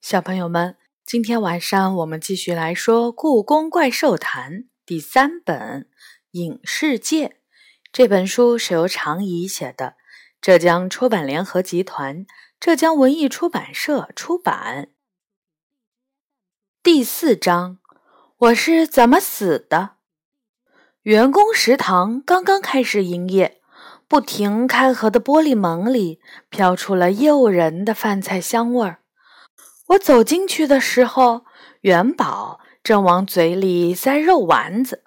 小朋友们，今天晚上我们继续来说《故宫怪兽谈》第三本《影视界》。这本书是由常怡写的，浙江出版联合集团、浙江文艺出版社出版。第四章：我是怎么死的？员工食堂刚刚开始营业，不停开合的玻璃门里飘出了诱人的饭菜香味儿。我走进去的时候，元宝正往嘴里塞肉丸子。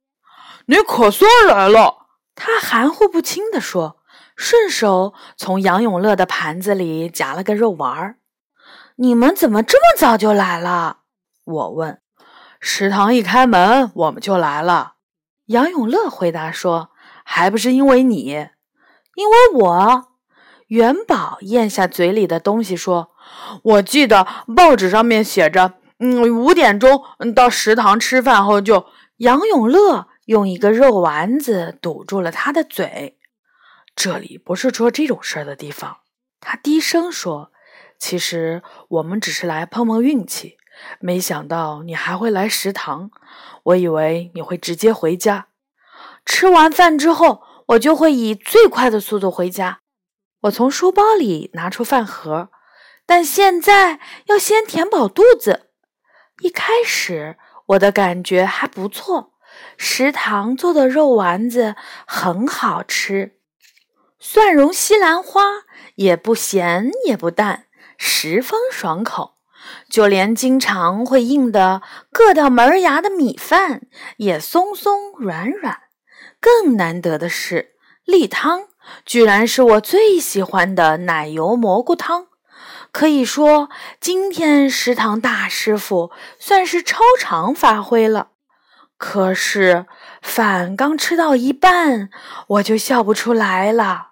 你可算来了，他含糊不清地说，顺手从杨永乐的盘子里夹了个肉丸儿。你们怎么这么早就来了？我问。食堂一开门，我们就来了。杨永乐回答说：“还不是因为你，因为我。”元宝咽下嘴里的东西说。我记得报纸上面写着，嗯，五点钟到食堂吃饭后就。杨永乐用一个肉丸子堵住了他的嘴。这里不是说这种事儿的地方，他低声说：“其实我们只是来碰碰运气，没想到你还会来食堂。我以为你会直接回家。吃完饭之后，我就会以最快的速度回家。”我从书包里拿出饭盒。但现在要先填饱肚子。一开始我的感觉还不错，食堂做的肉丸子很好吃，蒜蓉西兰花也不咸也不淡，十分爽口。就连经常会硬的硌掉门牙的米饭也松松软软。更难得的是，例汤居然是我最喜欢的奶油蘑菇汤。可以说，今天食堂大师傅算是超常发挥了。可是饭刚吃到一半，我就笑不出来了。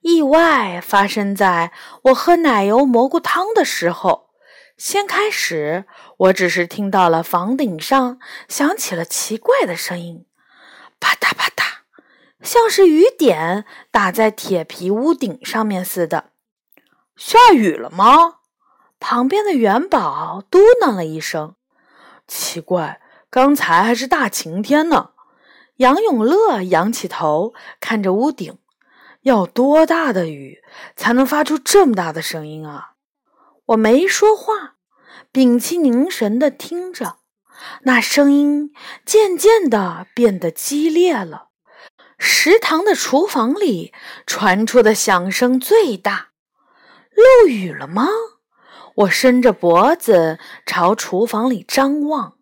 意外发生在我喝奶油蘑菇汤的时候。先开始，我只是听到了房顶上响起了奇怪的声音，啪嗒啪嗒，像是雨点打在铁皮屋顶上面似的。下雨了吗？旁边的元宝嘟囔了一声。奇怪，刚才还是大晴天呢。杨永乐仰起头看着屋顶，要多大的雨才能发出这么大的声音啊？我没说话，屏气凝神地听着。那声音渐渐地变得激烈了。食堂的厨房里传出的响声最大。漏雨了吗？我伸着脖子朝厨房里张望，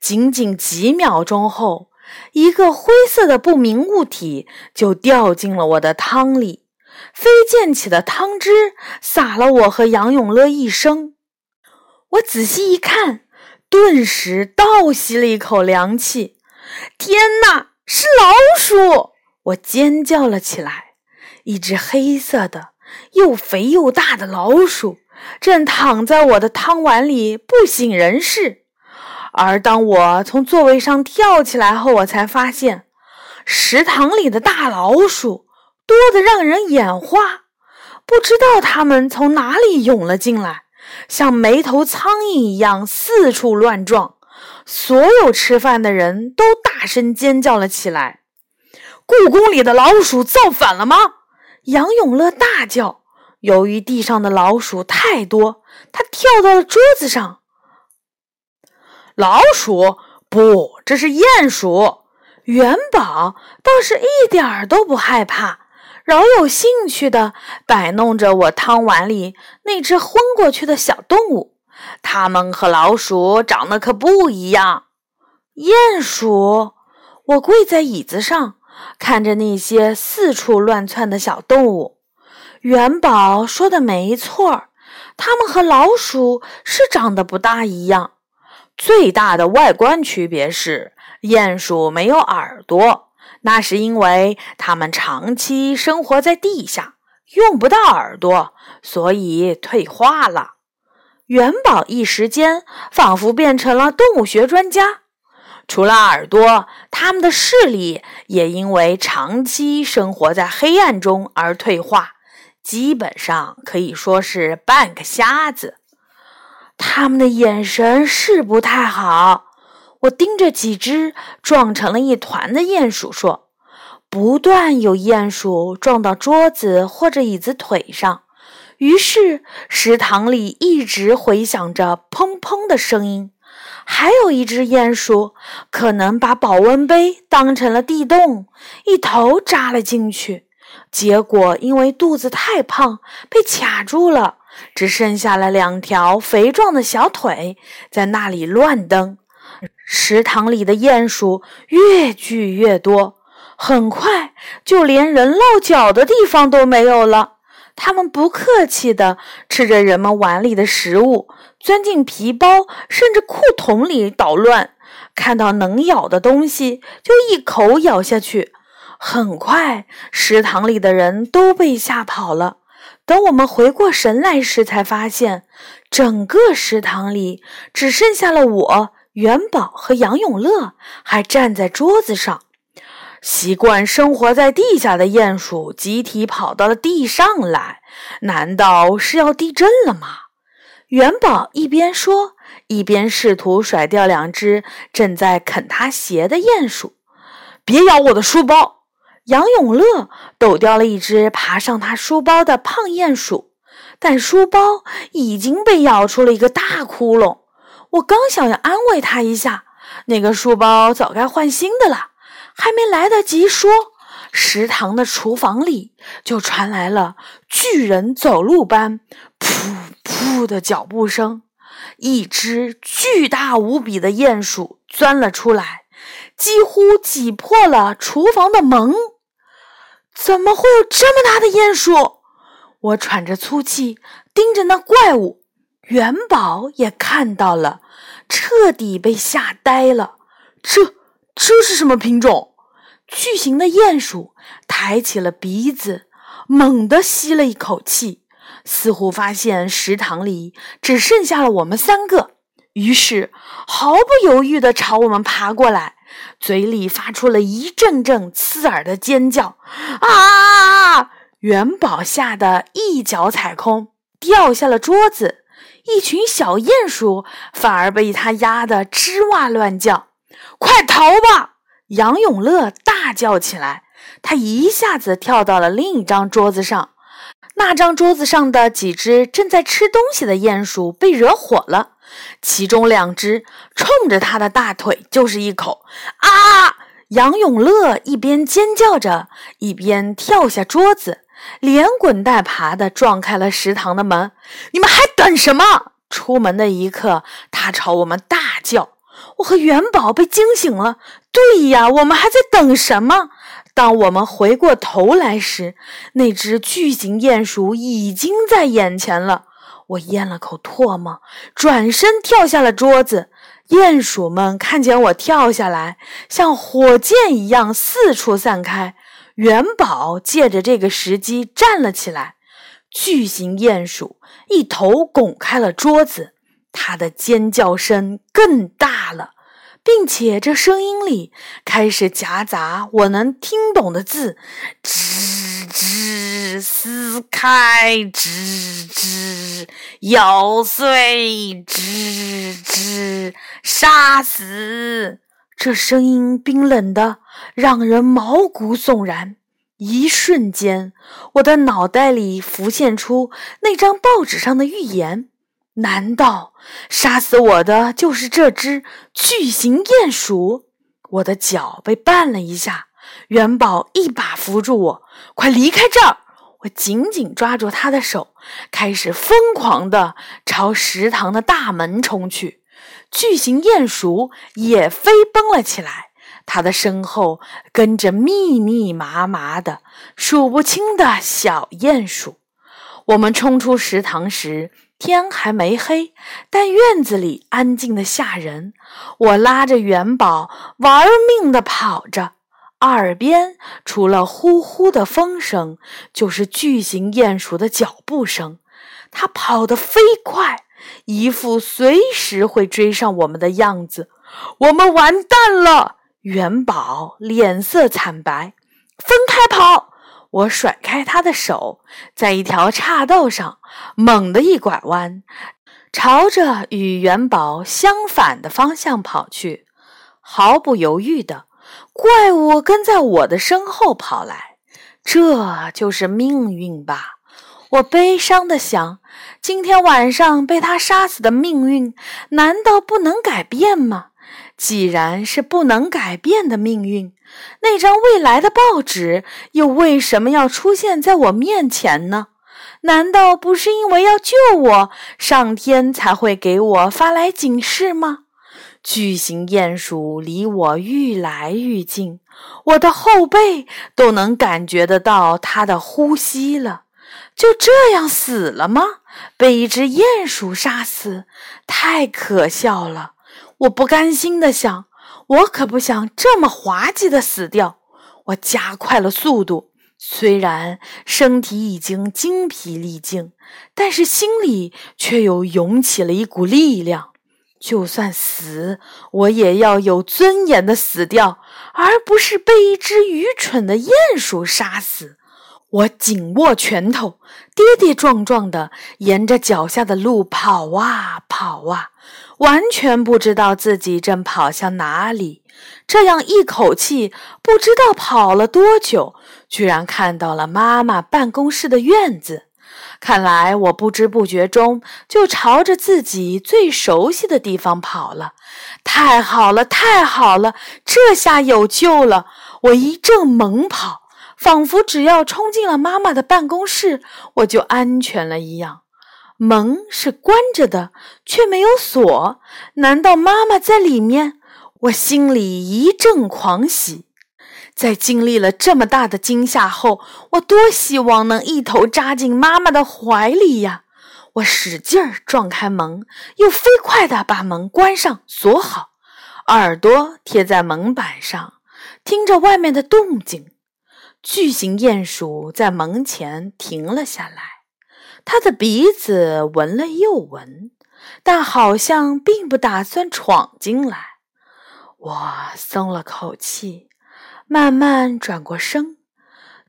仅仅几秒钟后，一个灰色的不明物体就掉进了我的汤里，飞溅起的汤汁洒了我和杨永乐一身。我仔细一看，顿时倒吸了一口凉气。天哪，是老鼠！我尖叫了起来，一只黑色的。又肥又大的老鼠正躺在我的汤碗里不省人事，而当我从座位上跳起来后，我才发现食堂里的大老鼠多得让人眼花，不知道它们从哪里涌了进来，像没头苍蝇一样四处乱撞。所有吃饭的人都大声尖叫了起来：“故宫里的老鼠造反了吗？”杨永乐大叫：“由于地上的老鼠太多，他跳到了桌子上。老鼠不，这是鼹鼠。”元宝倒是一点儿都不害怕，饶有兴趣地摆弄着我汤碗里那只昏过去的小动物。它们和老鼠长得可不一样。鼹鼠，我跪在椅子上。看着那些四处乱窜的小动物，元宝说的没错，它们和老鼠是长得不大一样。最大的外观区别是，鼹鼠没有耳朵，那是因为它们长期生活在地下，用不到耳朵，所以退化了。元宝一时间仿佛变成了动物学专家。除了耳朵，它们的视力也因为长期生活在黑暗中而退化，基本上可以说是半个瞎子。他们的眼神是不太好。我盯着几只撞成了一团的鼹鼠说：“不断有鼹鼠撞到桌子或者椅子腿上，于是食堂里一直回响着砰砰的声音。还有一只鼹鼠可能把保温杯当成了地洞，一头扎了进去，结果因为肚子太胖被卡住了，只剩下了两条肥壮的小腿在那里乱蹬。”食堂里的鼹鼠越聚越多，很快就连人落脚的地方都没有了。它们不客气地吃着人们碗里的食物，钻进皮包甚至裤筒里捣乱。看到能咬的东西就一口咬下去。很快，食堂里的人都被吓跑了。等我们回过神来时，才发现整个食堂里只剩下了我。元宝和杨永乐还站在桌子上。习惯生活在地下的鼹鼠集体跑到了地上来，难道是要地震了吗？元宝一边说，一边试图甩掉两只正在啃他鞋的鼹鼠。别咬我的书包！杨永乐抖掉了一只爬上他书包的胖鼹鼠，但书包已经被咬出了一个大窟窿。我刚想要安慰他一下，那个书包早该换新的了。还没来得及说，食堂的厨房里就传来了巨人走路般噗噗的脚步声。一只巨大无比的鼹鼠钻了出来，几乎挤破了厨房的门。怎么会有这么大的鼹鼠？我喘着粗气盯着那怪物。元宝也看到了，彻底被吓呆了。这这是什么品种？巨型的鼹鼠抬起了鼻子，猛地吸了一口气，似乎发现食堂里只剩下了我们三个，于是毫不犹豫地朝我们爬过来，嘴里发出了一阵阵刺耳的尖叫。啊！元宝吓得一脚踩空，掉下了桌子。一群小鼹鼠反而被他压得吱哇乱叫，快逃吧！杨永乐大叫起来。他一下子跳到了另一张桌子上，那张桌子上的几只正在吃东西的鼹鼠被惹火了，其中两只冲着他的大腿就是一口。啊！杨永乐一边尖叫着，一边跳下桌子。连滚带爬地撞开了食堂的门，你们还等什么？出门的一刻，他朝我们大叫。我和元宝被惊醒了。对呀，我们还在等什么？当我们回过头来时，那只巨型鼹鼠已经在眼前了。我咽了口唾沫，转身跳下了桌子。鼹鼠们看见我跳下来，像火箭一样四处散开。元宝借着这个时机站了起来，巨型鼹鼠一头拱开了桌子，它的尖叫声更大了，并且这声音里开始夹杂我能听懂的字：吱吱，撕开，吱吱，咬碎，吱吱，杀死。这声音冰冷的，让人毛骨悚然。一瞬间，我的脑袋里浮现出那张报纸上的预言：难道杀死我的就是这只巨型鼹鼠？我的脚被绊了一下，元宝一把扶住我：“快离开这儿！”我紧紧抓住他的手，开始疯狂地朝食堂的大门冲去。巨型鼹鼠也飞奔了起来，它的身后跟着密密麻麻的数不清的小鼹鼠。我们冲出食堂时，天还没黑，但院子里安静的吓人。我拉着元宝玩命的跑着，耳边除了呼呼的风声，就是巨型鼹鼠的脚步声。它跑得飞快。一副随时会追上我们的样子，我们完蛋了！元宝脸色惨白，分开跑！我甩开他的手，在一条岔道上猛地一拐弯，朝着与元宝相反的方向跑去。毫不犹豫的，怪物跟在我的身后跑来。这就是命运吧？我悲伤的想。今天晚上被他杀死的命运，难道不能改变吗？既然是不能改变的命运，那张未来的报纸又为什么要出现在我面前呢？难道不是因为要救我，上天才会给我发来警示吗？巨型鼹鼠离我愈来愈近，我的后背都能感觉得到它的呼吸了。就这样死了吗？被一只鼹鼠杀死，太可笑了！我不甘心地想，我可不想这么滑稽地死掉。我加快了速度，虽然身体已经精疲力尽，但是心里却又涌起了一股力量。就算死，我也要有尊严地死掉，而不是被一只愚蠢的鼹鼠杀死。我紧握拳头，跌跌撞撞地沿着脚下的路跑啊跑啊，完全不知道自己正跑向哪里。这样一口气不知道跑了多久，居然看到了妈妈办公室的院子。看来我不知不觉中就朝着自己最熟悉的地方跑了。太好了，太好了，这下有救了！我一阵猛跑。仿佛只要冲进了妈妈的办公室，我就安全了一样。门是关着的，却没有锁。难道妈妈在里面？我心里一阵狂喜。在经历了这么大的惊吓后，我多希望能一头扎进妈妈的怀里呀！我使劲儿撞开门，又飞快地把门关上锁好，耳朵贴在门板上，听着外面的动静。巨型鼹鼠在门前停了下来，他的鼻子闻了又闻，但好像并不打算闯进来。我松了口气，慢慢转过身，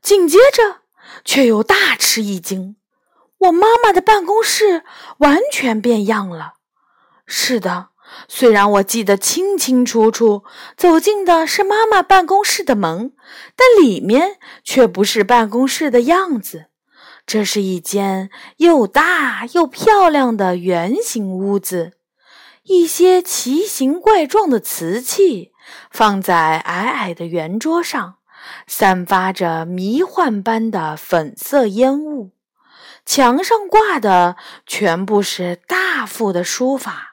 紧接着却又大吃一惊：我妈妈的办公室完全变样了。是的。虽然我记得清清楚楚，走进的是妈妈办公室的门，但里面却不是办公室的样子。这是一间又大又漂亮的圆形屋子，一些奇形怪状的瓷器放在矮矮的圆桌上，散发着迷幻般的粉色烟雾。墙上挂的全部是大幅的书法。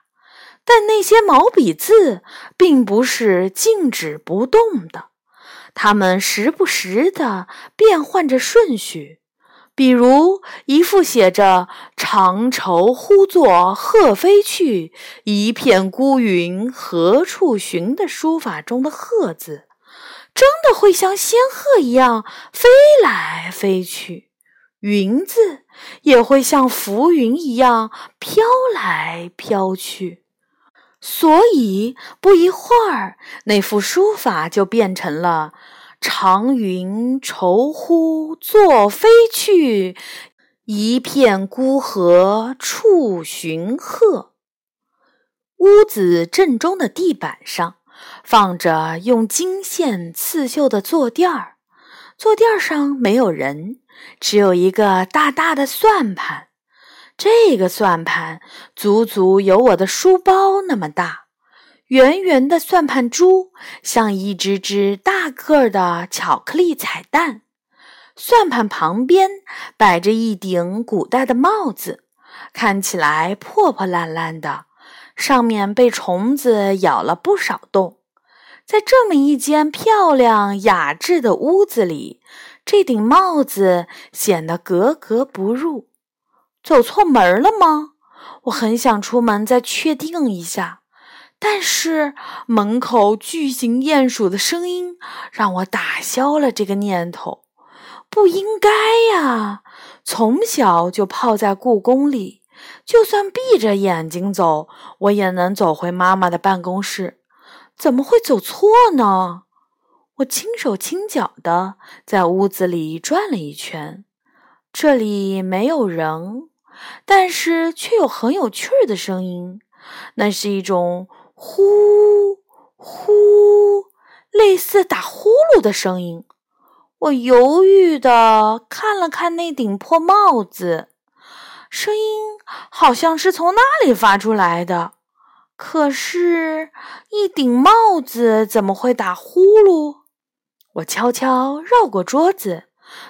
但那些毛笔字并不是静止不动的，它们时不时地变换着顺序。比如一幅写着“长愁呼作鹤飞去，一片孤云何处寻”的书法中的“鹤”字，真的会像仙鹤一样飞来飞去；“云”字也会像浮云一样飘来飘去。所以不一会儿，那幅书法就变成了“长云愁呼作飞去，一片孤河处寻鹤”。屋子正中的地板上放着用金线刺绣的坐垫儿，坐垫上没有人，只有一个大大的算盘。这个算盘足足有我的书包那么大，圆圆的算盘珠像一只只大个儿的巧克力彩蛋。算盘旁边摆着一顶古代的帽子，看起来破破烂烂的，上面被虫子咬了不少洞。在这么一间漂亮雅致的屋子里，这顶帽子显得格格不入。走错门了吗？我很想出门再确定一下，但是门口巨型鼹鼠的声音让我打消了这个念头。不应该呀！从小就泡在故宫里，就算闭着眼睛走，我也能走回妈妈的办公室。怎么会走错呢？我轻手轻脚的在屋子里转了一圈，这里没有人。但是却有很有趣儿的声音。那是一种呼呼，类似打呼噜的声音。我犹豫地看了看那顶破帽子，声音好像是从那里发出来的。可是，一顶帽子怎么会打呼噜？我悄悄绕过桌子，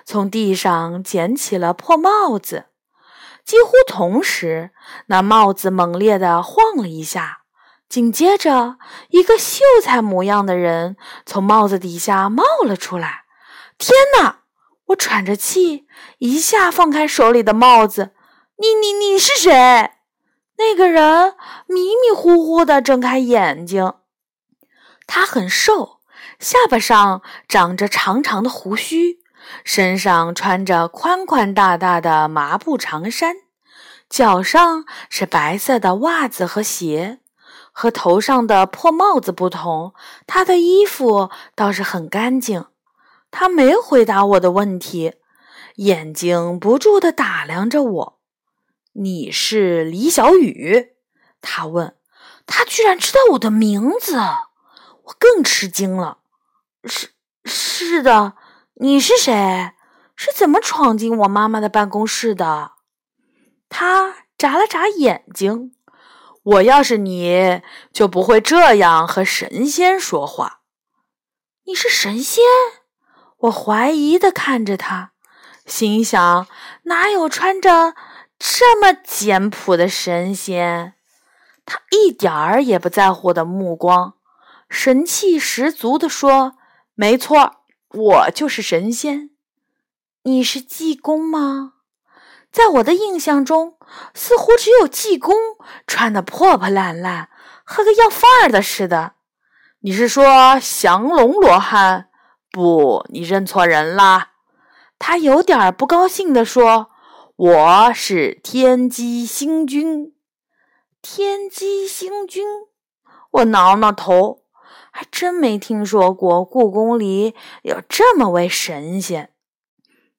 从地上捡起了破帽子。几乎同时，那帽子猛烈地晃了一下，紧接着，一个秀才模样的人从帽子底下冒了出来。天哪！我喘着气，一下放开手里的帽子。你、你、你是谁？那个人迷迷糊糊地睁开眼睛，他很瘦，下巴上长着长长的胡须，身上穿着宽宽大大的麻布长衫，脚上是白色的袜子和鞋。和头上的破帽子不同，他的衣服倒是很干净。他没回答我的问题，眼睛不住地打量着我。你是李小雨？他问。他居然知道我的名字，我更吃惊了。是是的，你是谁？是怎么闯进我妈妈的办公室的？他眨了眨眼睛。我要是你，就不会这样和神仙说话。你是神仙？我怀疑的看着他，心想：哪有穿着……这么简朴的神仙，他一点儿也不在乎的目光，神气十足地说：“没错，我就是神仙。你是济公吗？在我的印象中，似乎只有济公穿得破破烂烂，和个要饭儿的似的。你是说降龙罗汉？不，你认错人啦。”他有点不高兴地说。我是天机星君，天机星君。我挠挠头，还真没听说过故宫里有这么位神仙。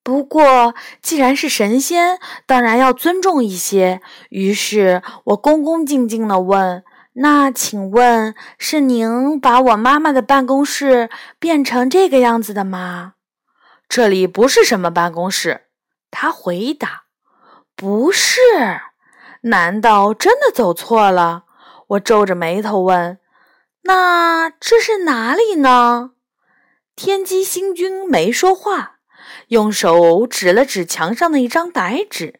不过，既然是神仙，当然要尊重一些。于是我恭恭敬敬地问：“那请问，是您把我妈妈的办公室变成这个样子的吗？”这里不是什么办公室，他回答。不是？难道真的走错了？我皱着眉头问：“那这是哪里呢？”天机星君没说话，用手指了指墙上的一张白纸，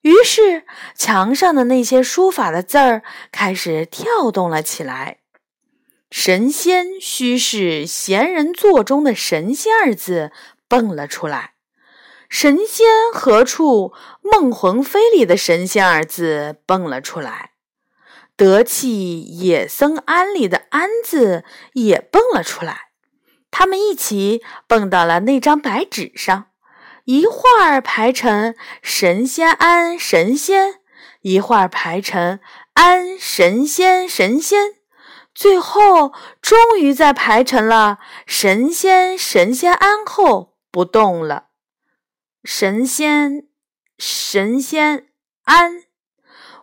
于是墙上的那些书法的字儿开始跳动了起来。“神仙须是闲人座中的‘神仙’二字蹦了出来。神仙何处？梦魂飞里的神仙二字蹦了出来。得气野僧庵里的庵字也蹦了出来。他们一起蹦到了那张白纸上，一会儿排成神仙庵神仙，一会儿排成庵神仙神仙，最后终于在排成了神仙神仙庵后不动了。神仙，神仙安。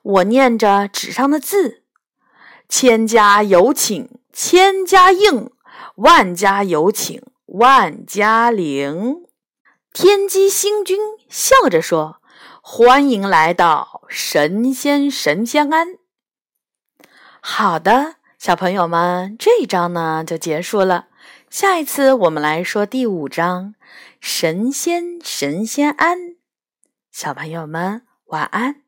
我念着纸上的字：千家有请千家应，万家有请万家灵。天机星君笑着说：“欢迎来到神仙神仙庵。”好的，小朋友们，这一章呢就结束了。下一次我们来说第五章。神仙神仙庵，小朋友们晚安。